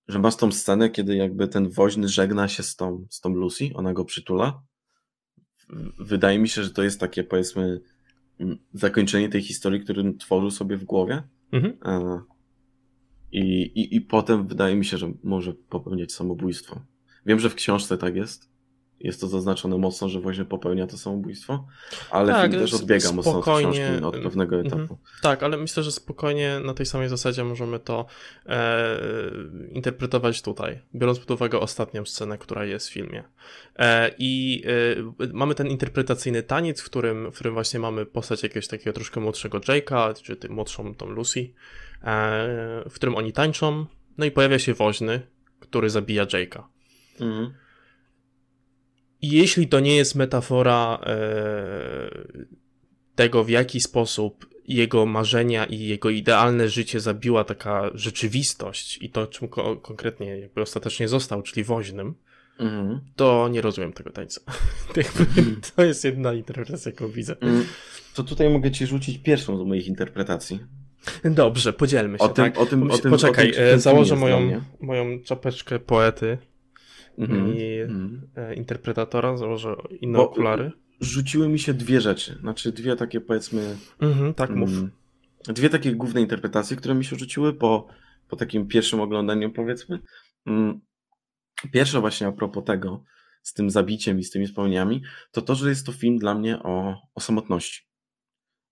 że masz tą scenę, kiedy jakby ten woźny żegna się z tą, z tą Lucy, ona go przytula. Wydaje mi się, że to jest takie, powiedzmy, zakończenie tej historii, którą tworzył sobie w głowie. Mhm. E, I, i, I potem wydaje mi się, że może popełniać samobójstwo. Wiem, że w książce tak jest, jest to zaznaczone mocno, że właśnie popełnia to samobójstwo, ale tak, film też odbiega mocno od książki, od pewnego mhm. etapu. Tak, ale myślę, że spokojnie na tej samej zasadzie możemy to e, interpretować tutaj, biorąc pod uwagę ostatnią scenę, która jest w filmie. E, I e, mamy ten interpretacyjny taniec, w którym, w którym właśnie mamy postać jakiegoś takiego troszkę młodszego Jake'a, czy tym młodszą tą Lucy, e, w którym oni tańczą, no i pojawia się woźny, który zabija Jake'a. Mhm jeśli to nie jest metafora e, tego, w jaki sposób jego marzenia i jego idealne życie zabiła taka rzeczywistość i to, czym ko konkretnie jakby ostatecznie został, czyli woźnym, mm. to nie rozumiem tego tańca. to jest jedna interpretacja, jaką widzę. Mm. To tutaj mogę ci rzucić pierwszą z moich interpretacji. Dobrze, podzielmy się. O tym, tak? o tym, o tym, Poczekaj, o tym, e, założę moją, moją czapeczkę poety mm-hmm. i mm. interpretatora, założę inne Bo okulary. Rzuciły mi się dwie rzeczy, znaczy dwie takie powiedzmy... Mm-hmm, tak, mów. Mm, dwie takie główne interpretacje, które mi się rzuciły po, po takim pierwszym oglądaniu powiedzmy. Mm, pierwsza właśnie a propos tego, z tym zabiciem i z tymi spełniami, to to, że jest to film dla mnie o, o samotności.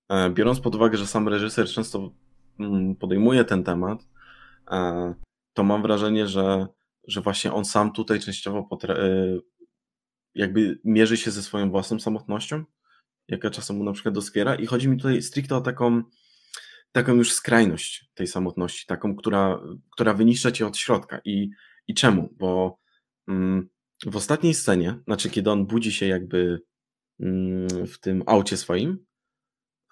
E, biorąc pod uwagę, że sam reżyser często mm, podejmuje ten temat, e, to mam wrażenie, że że właśnie on sam tutaj częściowo e, jakby mierzy się ze swoją własną samotnością, jaka czasem mu na przykład doskwiera i chodzi mi tutaj stricte o taką taką już skrajność tej samotności, taką, która, która wyniszcza cię od środka. I, i czemu? Bo mm, w ostatniej scenie, znaczy kiedy on budzi się jakby mm, w tym aucie swoim,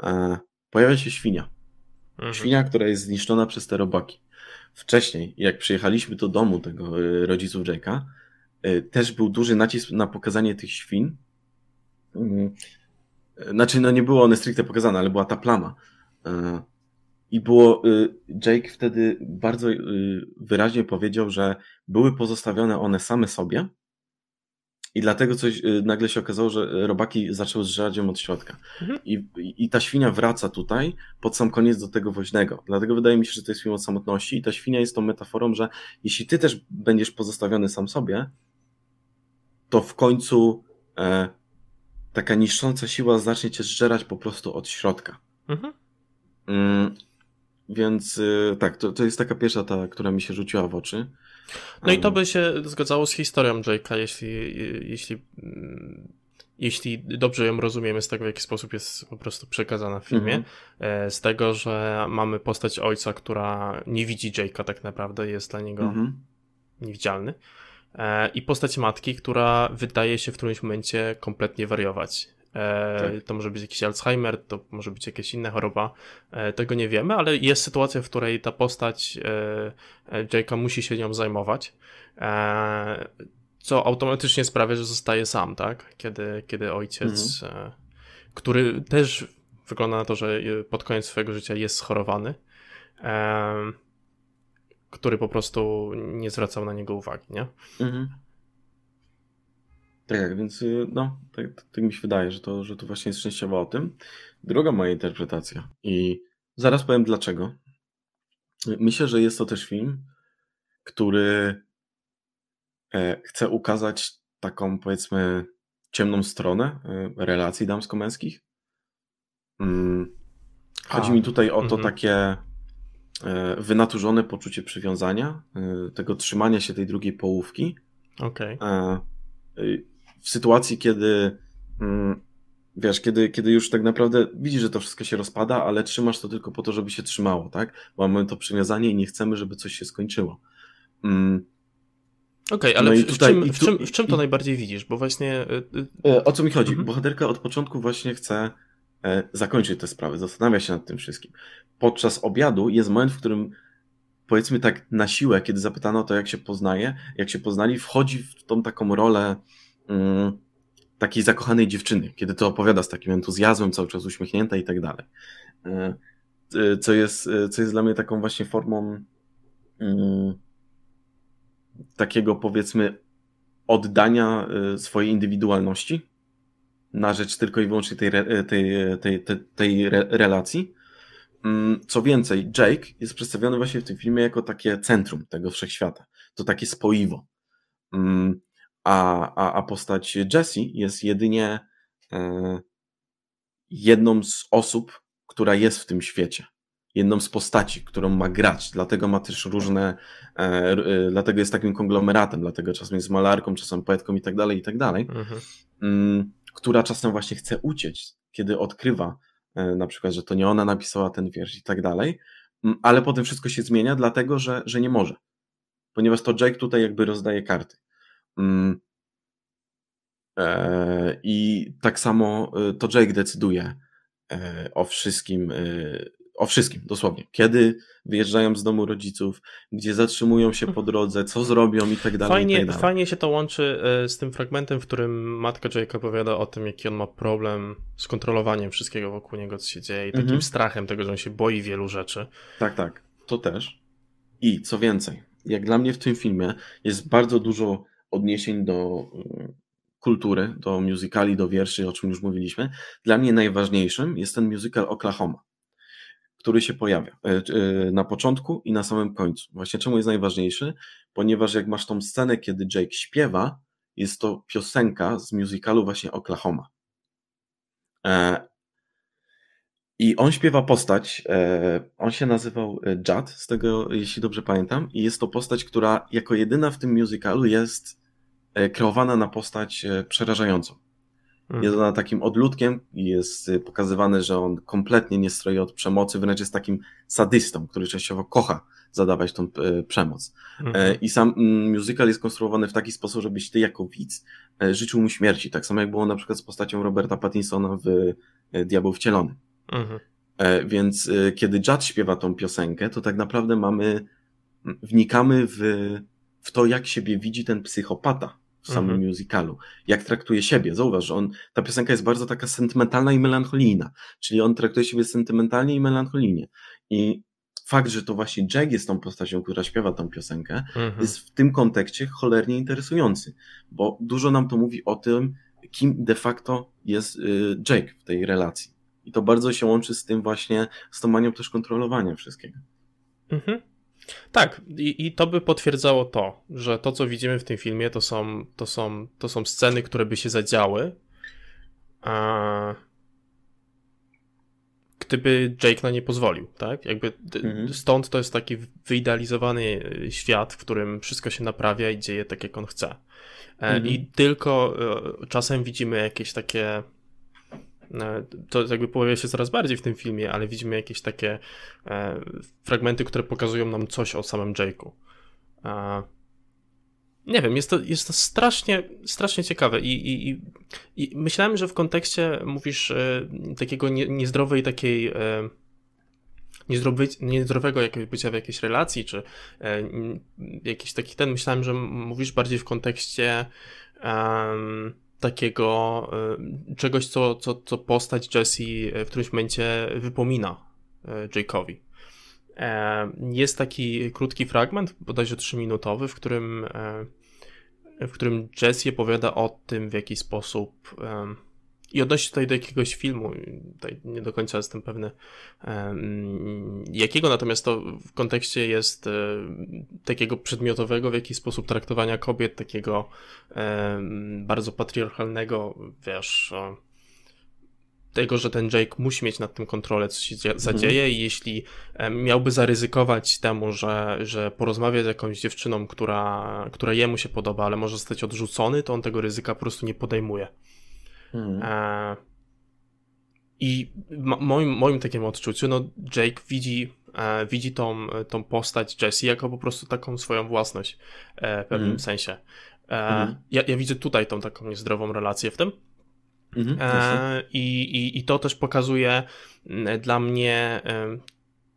e, pojawia się świnia. Mhm. Świnia, która jest zniszczona przez te robaki wcześniej, jak przyjechaliśmy do domu tego y, rodziców Jake'a, y, też był duży nacisk na pokazanie tych świn. Mm, znaczy, no nie było one stricte pokazane, ale była ta plama. Y, I było, Jake wtedy bardzo wyraźnie powiedział, że były pozostawione one same sobie I dlatego coś y, nagle się okazało, że robaki zaczęły zżerać ją od środka. Mhm. I, I ta świnia wraca tutaj pod sam koniec do tego woźnego. Dlatego wydaje mi się, że to jest film o samotności i ta świnia jest tą metaforą, że jeśli ty też będziesz pozostawiony sam sobie, to w końcu e, taka niszcząca siła zacznie cię zżerać po prostu od środka. Mhm. Mm, więc y, tak, to, to jest taka pierwsza ta, która mi się rzuciła w oczy. No i to by się zgadzało z historią Jake'a, jeśli, jeśli, mm, jeśli dobrze ją rozumiemy z tego, w jaki sposób jest po prostu przekazana w filmie. Mhm. Z tego, że mamy postać ojca, która nie widzi Jake'a tak naprawdę, jest dla niego mhm. niewidzialny. E, I postać matki, która wydaje się w którymś momencie kompletnie wariować. E, tak. To może być jakiś Alzheimer, to może być jakaś inna choroba. E, tego nie wiemy, ale jest sytuacja, w której ta postać Jake'a musi się nią zajmować. Co automatycznie sprawia, że zostaje sam, tak? Kiedy, kiedy ojciec, mhm. który też wygląda na to, że pod koniec swojego życia jest schorowany który po prostu nie zwracał na niego uwagi, nie? Mhm. Tak, więc y, no, tak, tak, mi się wydaje, że to, że to właśnie jest częściowo o tym. Druga moja interpretacja i zaraz powiem dlaczego. Myślę, że jest to też film, który e, chce ukazać taką, powiedzmy, ciemną stronę e, relacji damsko-męskich. Mm, chodzi A, mi tutaj o to mm -hmm. takie E, wynaturzone poczucie przywiązania, tego trzymania się tej drugiej połówki. Okay. E, w sytuacji, kiedy mm, wiesz, kiedy, kiedy już tak naprawdę widzisz, że to wszystko się rozpada, ale trzymasz to tylko po to, żeby się trzymało, tak? Mamy to przywiązanie i nie chcemy, żeby coś się skończyło. Mm. Okej, okay, ale no w, tutaj, w, czym, w, czym, w czym to i, najbardziej widzisz? Bo właśnie. O co mi chodzi? Mhm. Bohaterka od początku właśnie chce zakończyć tę sprawę, zastanawia się nad tym wszystkim podczas obiadu jest moment, w którym powiedzmy tak na siłę, kiedy zapytano to, jak się poznaje, jak się poznali, wchodzi w tą taką rolę takiej zakochanej dziewczyny, kiedy to opowiada z takim entuzjazmem, cały czas uśmiechnięta i tak dalej. E, e, co jest, e, co jest dla mnie taką właśnie formą um, takiego powiedzmy oddania swojej indywidualności na rzecz tylko i wyłącznie tej, tej, tej, tej, tej relacji Mm, co więcej, Jake jest przedstawiony właśnie w tym filmie jako takie centrum tego wszechświata. To takie spoiwo. A, a, a postać Jessie jest jedynie e, jedną z osób, która jest w tym świecie. Jedną z postaci, którą ma grać. Dlatego ma też różne, e, e, dlatego jest takim konglomeratem, dlatego czasem jest malarką, czasem poetką i tak dalej, i tak dalej. Mhm. Mm, która czasem właśnie chce uciec, kiedy odkrywa E, na przykład, że to nie ona napisała ten wiersz i tak dalej, mm, ale potem wszystko się zmienia, dlatego że, że nie może. Ponieważ to Jake tutaj jakby rozdaje karty. Mm. E, I tak samo e, to Jake decyduje o wszystkim, o wszystkim, dosłownie. Kiedy wyjeżdżają z domu rodziców, gdzie zatrzymują się po drodze, co zrobią i tak dalej. Fajnie, tak dalej. fajnie się to łączy e, z tym fragmentem, w którym matka Jake'a opowiada o tym, jaki on ma problem z kontrolowaniem wszystkiego wokół niego, co się dzieje i takim mhm. strachem tego, że on się boi wielu rzeczy. Tak, tak. To też. I co więcej, jak dla mnie w tym filmie jest bardzo dużo odniesień do mm, kultury, do musicali, do wierszy, o czym już mówiliśmy. Dla mnie najważniejszym jest ten musical Oklahoma który się pojawia e, e, na początku i na samym końcu. Właśnie czemu jest najważniejszy? Ponieważ jak masz tą scenę, kiedy Jake śpiewa, jest to piosenka z musicalu właśnie Oklahoma. E, I on śpiewa postać, on się nazywał Judd, z tego jeśli dobrze pamiętam, i jest to postać, która jako jedyna w tym musicalu jest kreowana na postać przerażającą. Mhm. Jest ona takim odludkiem i jest pokazywane, że on kompletnie nie stroi od przemocy, wręcz jest takim sadystą, który częściowo kocha zadawać tą przemoc. Mhm. E, I sam mm, musical jest konstruowany w taki sposób, żebyś ty jako widz e, życzył mu śmierci. Tak samo jak było na przykład z postacią Roberta Pattinsona w e, Diabeł Wcielony. Mhm. Więc kiedy Judd śpiewa tą piosenkę, to tak naprawdę mamy, wnikamy w, w to, jak siebie widzi ten psychopata w samym mhm. musicalu. Jak traktuje siebie. Zauważ, że on, ta piosenka jest bardzo taka sentymentalna i melancholijna. Czyli on traktuje siebie sentymentalnie i melancholijnie. I fakt, że to właśnie Jack jest tą postacią, która śpiewa tą piosenkę, Mhm. jest w tym kontekście cholernie interesujący, bo dużo nam to mówi o tym, kim de facto jest y, Jake w tej relacji. I to bardzo się łączy z tym właśnie, z tą manią też kontrolowania wszystkiego. Mhm. Tak, i, i to by potwierdzało to, że to, co widzimy w tym filmie, to są, to są, to są sceny, które by się zadziały, a gdyby Jake na nie pozwolił, tak? Jakby Mhm. stąd to jest taki wyidealizowany y, świat, w którym wszystko się naprawia i dzieje tak, jak on chce. E, Mhm. I tylko e, czasem widzimy jakieś takie to jakby pojawia się coraz bardziej w tym filmie, ale widzimy jakieś takie e, fragmenty, które pokazują nam coś o samym Jake'u. E, nie wiem, jest to, jest to strasznie, strasznie ciekawe i, i, i, myślałem, że w kontekście mówisz e, takiego nie, niezdrowej takiej niezdrowy, niezdrowego bycia w jakiejś relacji, czy e, jakiś taki ten, myślałem, że mówisz bardziej w kontekście em, takiego e, czegoś, co, co, co postać Jessie e, w którymś momencie wypomina e, Jake'owi. E, Jest taki krótki fragment, bodajże trzyminutowy, w którym, w którym Jessie opowiada o tym, w jaki sposób i odnosi się tutaj do jakiegoś filmu, tutaj nie do końca jestem pewny jakiego, natomiast to w kontekście jest e, takiego przedmiotowego, w jaki sposób traktowania kobiet, takiego bardzo patriarchalnego, wiesz, tego, że ten Jake musi mieć nad tym kontrolę, co się dzie- zadzieje i jeśli miałby zaryzykować temu, że, że porozmawia z jakąś dziewczyną, która, która jemu się podoba, ale może zostać odrzucony, to on tego ryzyka po prostu nie podejmuje. Mhm. E, I w moim, moim takim odczuciu, no Jake widzi, e, widzi tą, tą postać Jessie jako po prostu taką swoją własność e, w pewnym Mhm. sensie. E, Mhm. ja, ja widzę tutaj tą taką niezdrową relację w tym. Mhm. E, i, i, I to też pokazuje dla mnie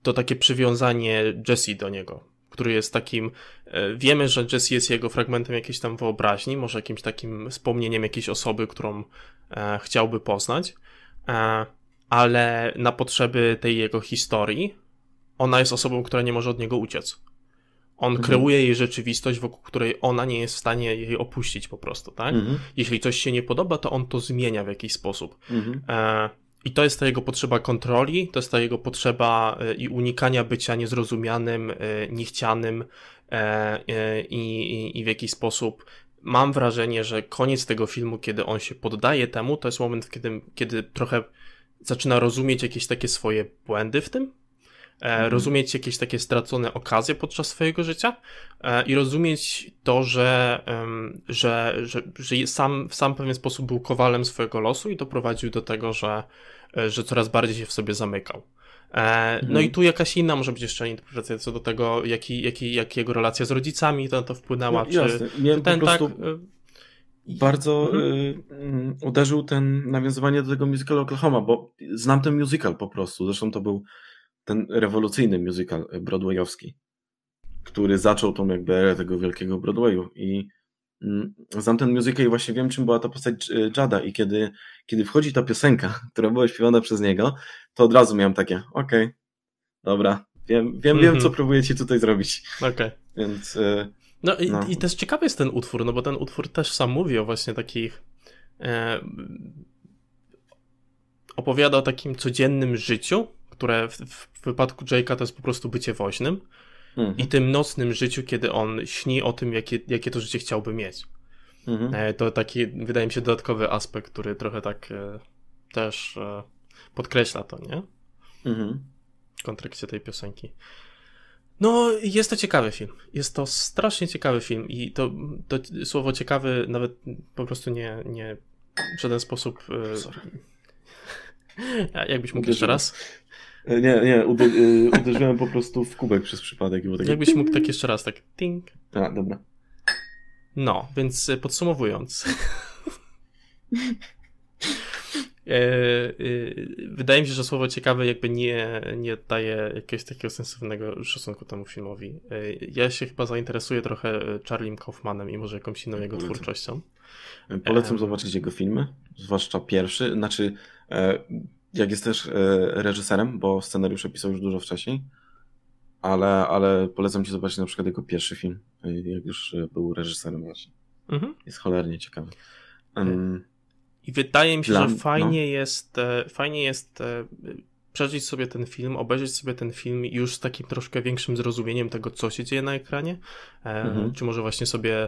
to takie przywiązanie Jesse do niego, który jest takim. e, Wiemy, że Jesse jest jego fragmentem jakiejś tam wyobraźni, może jakimś takim wspomnieniem jakiejś osoby, którą e, chciałby poznać, e, ale na potrzeby tej jego historii, ona jest osobą, która nie może od niego uciec. On Mhm. kreuje jej rzeczywistość, wokół której ona nie jest w stanie jej opuścić po prostu, tak? Mhm. Jeśli coś się nie podoba, to on to zmienia w jakiś sposób. Mhm. E, I to jest ta jego potrzeba kontroli, to jest ta jego potrzeba e, i unikania bycia niezrozumianym, e, niechcianym e, i, i, w jakiś sposób mam wrażenie, że koniec tego filmu, kiedy on się poddaje temu, to jest moment, kiedy, kiedy trochę zaczyna rozumieć jakieś takie swoje błędy w tym. Rozumieć jakieś takie stracone okazje podczas swojego życia e, i rozumieć to, że, że, że, że sam, w sam pewien sposób był kowalem swojego losu i doprowadził do tego, że, e, że coraz bardziej się w sobie zamykał. E, No Mhm. i tu jakaś inna może być jeszcze interpretacja co do tego, jaki, jaki, jak jego relacja z rodzicami to, to wpłynęła, No, czy ten po prostu tak... e, bardzo Mhm. y, uderzył ten nawiązywanie do tego musicalu Oklahoma, bo znam ten musical po prostu. Zresztą to był ten rewolucyjny musical broadwayowski, który zaczął tą jakby erę tego wielkiego Broadwayu i mm, znam ten musical i właśnie wiem, czym była ta postać y, Jada i kiedy, kiedy wchodzi ta piosenka, która była śpiewana przez niego, to od razu miałem takie, okej, dobra, wiem, wiem, wiem, Mhm. co próbujecie tutaj zrobić, Okej. więc y, No i, No. i też ciekawy jest ten utwór, no bo ten utwór też sam mówi o właśnie takich. E, opowiada o takim codziennym życiu, które w, w wypadku Jake'a to jest po prostu bycie woźnym, mhm, i tym nocnym życiu, kiedy on śni o tym, jakie, jakie to życie chciałby mieć. mhm. E, to taki, wydaje mi się, dodatkowy aspekt, który trochę tak e, też e, podkreśla to, nie? Mhm. w kontekście tej piosenki. No, jest to ciekawy film. Jest to strasznie ciekawy film i to, to słowo ciekawy nawet po prostu nie, nie w żaden sposób. Sorry. Jakbyś mógł jeszcze Uderzyłem. raz? E, Nie, nie, uder, y, uderzyłem po prostu w kubek przez przypadek. było takie... Jakbyś mógł tak jeszcze raz, tak ting. A, dobra. No, więc e, podsumowując. E, e, Wydaje mi się, że słowo ciekawe jakby nie, nie daje jakiegoś takiego sensownego szacunku temu filmowi. E, Ja się chyba zainteresuję trochę e, Charliem Kaufmanem i może jakąś inną jego Polecam. twórczością. Polecam zobaczyć jego filmy, zwłaszcza pierwszy. Znaczy, e, jak jest też e, reżyserem, bo scenariusze pisał już dużo wcześniej. ale, ale polecam ci zobaczyć na przykład jego pierwszy film, jak już był reżyserem właśnie. Mhm. Jest cholernie ciekawy. Um, I wydaje mi się, że fajnie no. jest, e, fajnie jest e, przeżyć sobie ten film, obejrzeć sobie ten film już z takim troszkę większym zrozumieniem tego, co się dzieje na ekranie, e, mhm. czy może właśnie sobie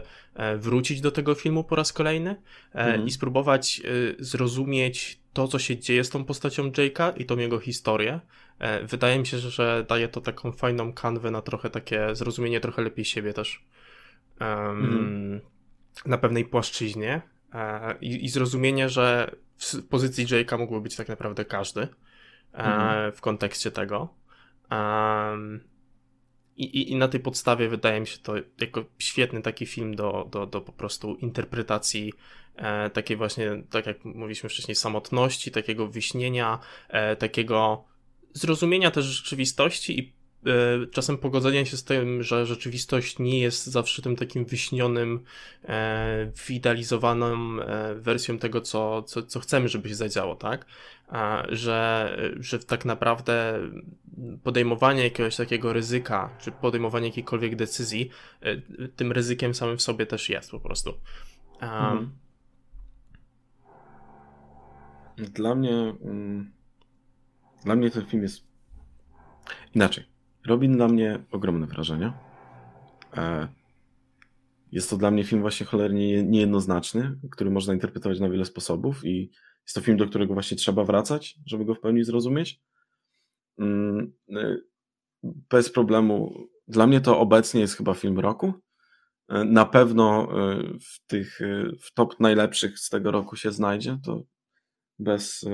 wrócić do tego filmu po raz kolejny mhm. i spróbować zrozumieć to, co się dzieje z tą postacią Jake'a i tą jego historię. Wydaje mi się, że daje to taką fajną kanwę na trochę takie zrozumienie trochę lepiej siebie też. Um, na pewnej płaszczyźnie e, i, i zrozumienie, że w pozycji Jake'a mógłby być tak naprawdę każdy e, mhm. w kontekście tego. I, i, I, na tej podstawie wydaje mi się to jako świetny taki film do, do, do po prostu interpretacji e, takiej właśnie, tak jak mówiliśmy wcześniej, samotności, takiego wyśnienia, e, takiego zrozumienia też rzeczywistości i E, czasem pogodzenia się z tym, że rzeczywistość nie jest zawsze tym takim wyśnionym, e, e, wersją tego, co, co, co chcemy, żeby się zadziało, tak? Że, że tak naprawdę podejmowanie jakiegoś takiego ryzyka, czy podejmowanie jakiejkolwiek decyzji, tym ryzykiem samym w sobie też jest po prostu. Mhm. Dla mnie, mm, dla mnie ten film jest inaczej robi na mnie ogromne wrażenie. E, jest to dla mnie film właśnie cholernie niejednoznaczny, który można interpretować na wiele sposobów i jest to film, do którego właśnie trzeba wracać, żeby go w pełni zrozumieć. Mm, e, bez problemu. Dla mnie to obecnie jest chyba film roku. E, na pewno w tych w top najlepszych z tego roku się znajdzie, to bez,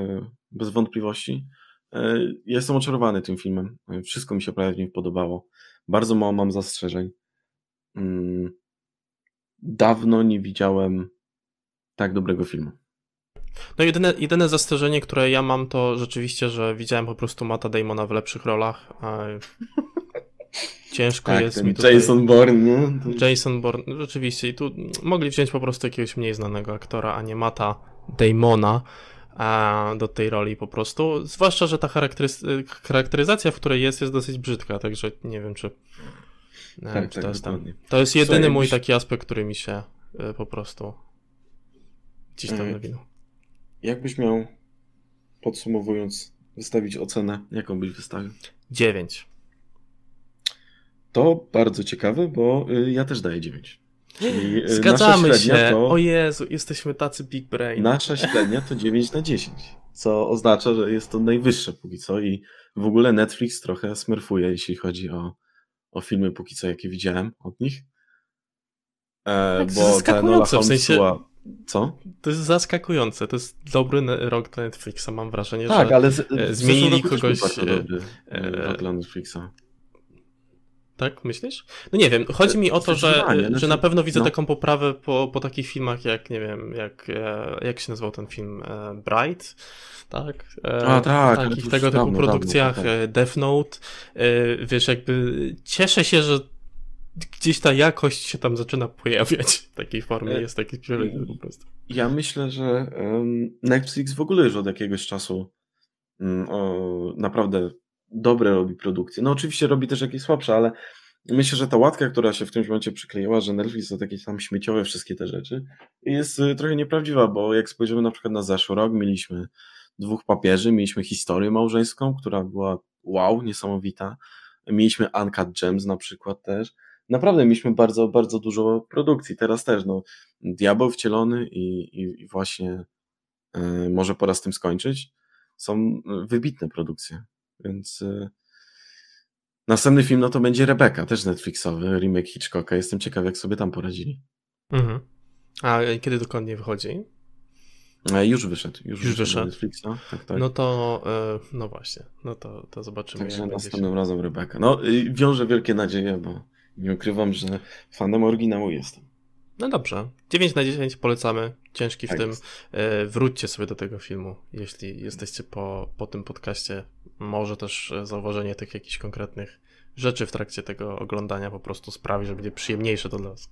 bez wątpliwości. E, jestem oczarowany tym filmem. E, wszystko mi się prawie w nim podobało. Bardzo mało mam zastrzeżeń. Mm, dawno nie widziałem tak dobrego filmu. No jedyne, jedyne zastrzeżenie, które ja mam, to rzeczywiście, że widziałem po prostu Mata Damona w lepszych rolach. Ciężko tak, jest mi tutaj... Jason Bourne, nie? Jason Bourne, rzeczywiście. I tu mogli wziąć po prostu jakiegoś mniej znanego aktora, a nie Mata Damona do tej roli po prostu. Zwłaszcza, że ta charakteryzacja, w której jest, jest dosyć brzydka, także nie wiem, czy, nie tak, wiem, czy tak, to jest tam. To jest jedyny Słuchaj, mój taki aspekt, który mi się y, po prostu gdzieś tam e, nawinął. Jakbyś miał, podsumowując, wystawić ocenę, jaką byś wystawił? 9. To bardzo ciekawe, bo y, ja też daję 9. Czyli y, Zgadzamy się. To, o Jezu, jesteśmy tacy big brain. Nasza średnia to 9 na 10, co oznacza, że jest to najwyższe póki co i w ogóle Netflix trochę smurfuje, jeśli chodzi o, o filmy póki co, jakie widziałem od nich. E, tak, bo ta Enola w sensie... Była... Co? To jest zaskakujące. To jest dobry rok dla Netflixa. Mam wrażenie, tak, że ale z, e, zmienili kogoś. Dobry e, rok dla Netflixa. Tak, myślisz? No nie wiem, chodzi mi o to, że, że na pewno widzę no. taką poprawę po, po takich filmach jak, nie wiem, jak, e, jak się nazywał ten film, e, Bright, tak? E, A, tak. Takich tego typu produkcjach, dawno, tak. Death Note, wiesz, jakby cieszę się, że gdzieś ta jakość się tam zaczyna pojawiać w takiej formie, jest taki priorytet po prostu. Ja myślę, że Netflix w ogóle już od jakiegoś czasu mm, naprawdę dobre robi produkcje. No oczywiście robi też jakieś słabsze, ale myślę, że ta łatka, która się w tym momencie przykleiła, że Netflix to takie tam śmieciowe wszystkie te rzeczy, jest y, trochę nieprawdziwa, bo jak spojrzymy na przykład na zeszły rok, mieliśmy dwóch papieży, mieliśmy historię małżeńską, która była wow, niesamowita. Mieliśmy Uncut Gems na przykład też. Naprawdę mieliśmy bardzo, bardzo dużo produkcji. Teraz też, no, Diabeł wcielony i, i, i właśnie y, może pora z tym skończyć. Są wybitne produkcje. Więc y, następny film no to będzie Rebecca, też Netflixowy, remake Hitchcocka. Jestem ciekaw, jak sobie tam poradzili. Mhm. A kiedy dokładnie wychodzi? E, już wyszedł. Już, już wyszedł. Netflixa. Tak, tak. No to, e, no właśnie, no to, to zobaczymy. Także następnym się... razem Rebecca. No, wiążę wielkie nadzieje, bo nie ukrywam, że fanem oryginału jestem. No dobrze. 9 na 10 polecamy. Ciężki w tak tym. Jest. E, wróćcie sobie do tego filmu, jeśli jesteście po, po tym podcaście. Może też zauważenie tych jakichś konkretnych rzeczy w trakcie tego oglądania po prostu sprawi, że będzie przyjemniejsze to dla Was.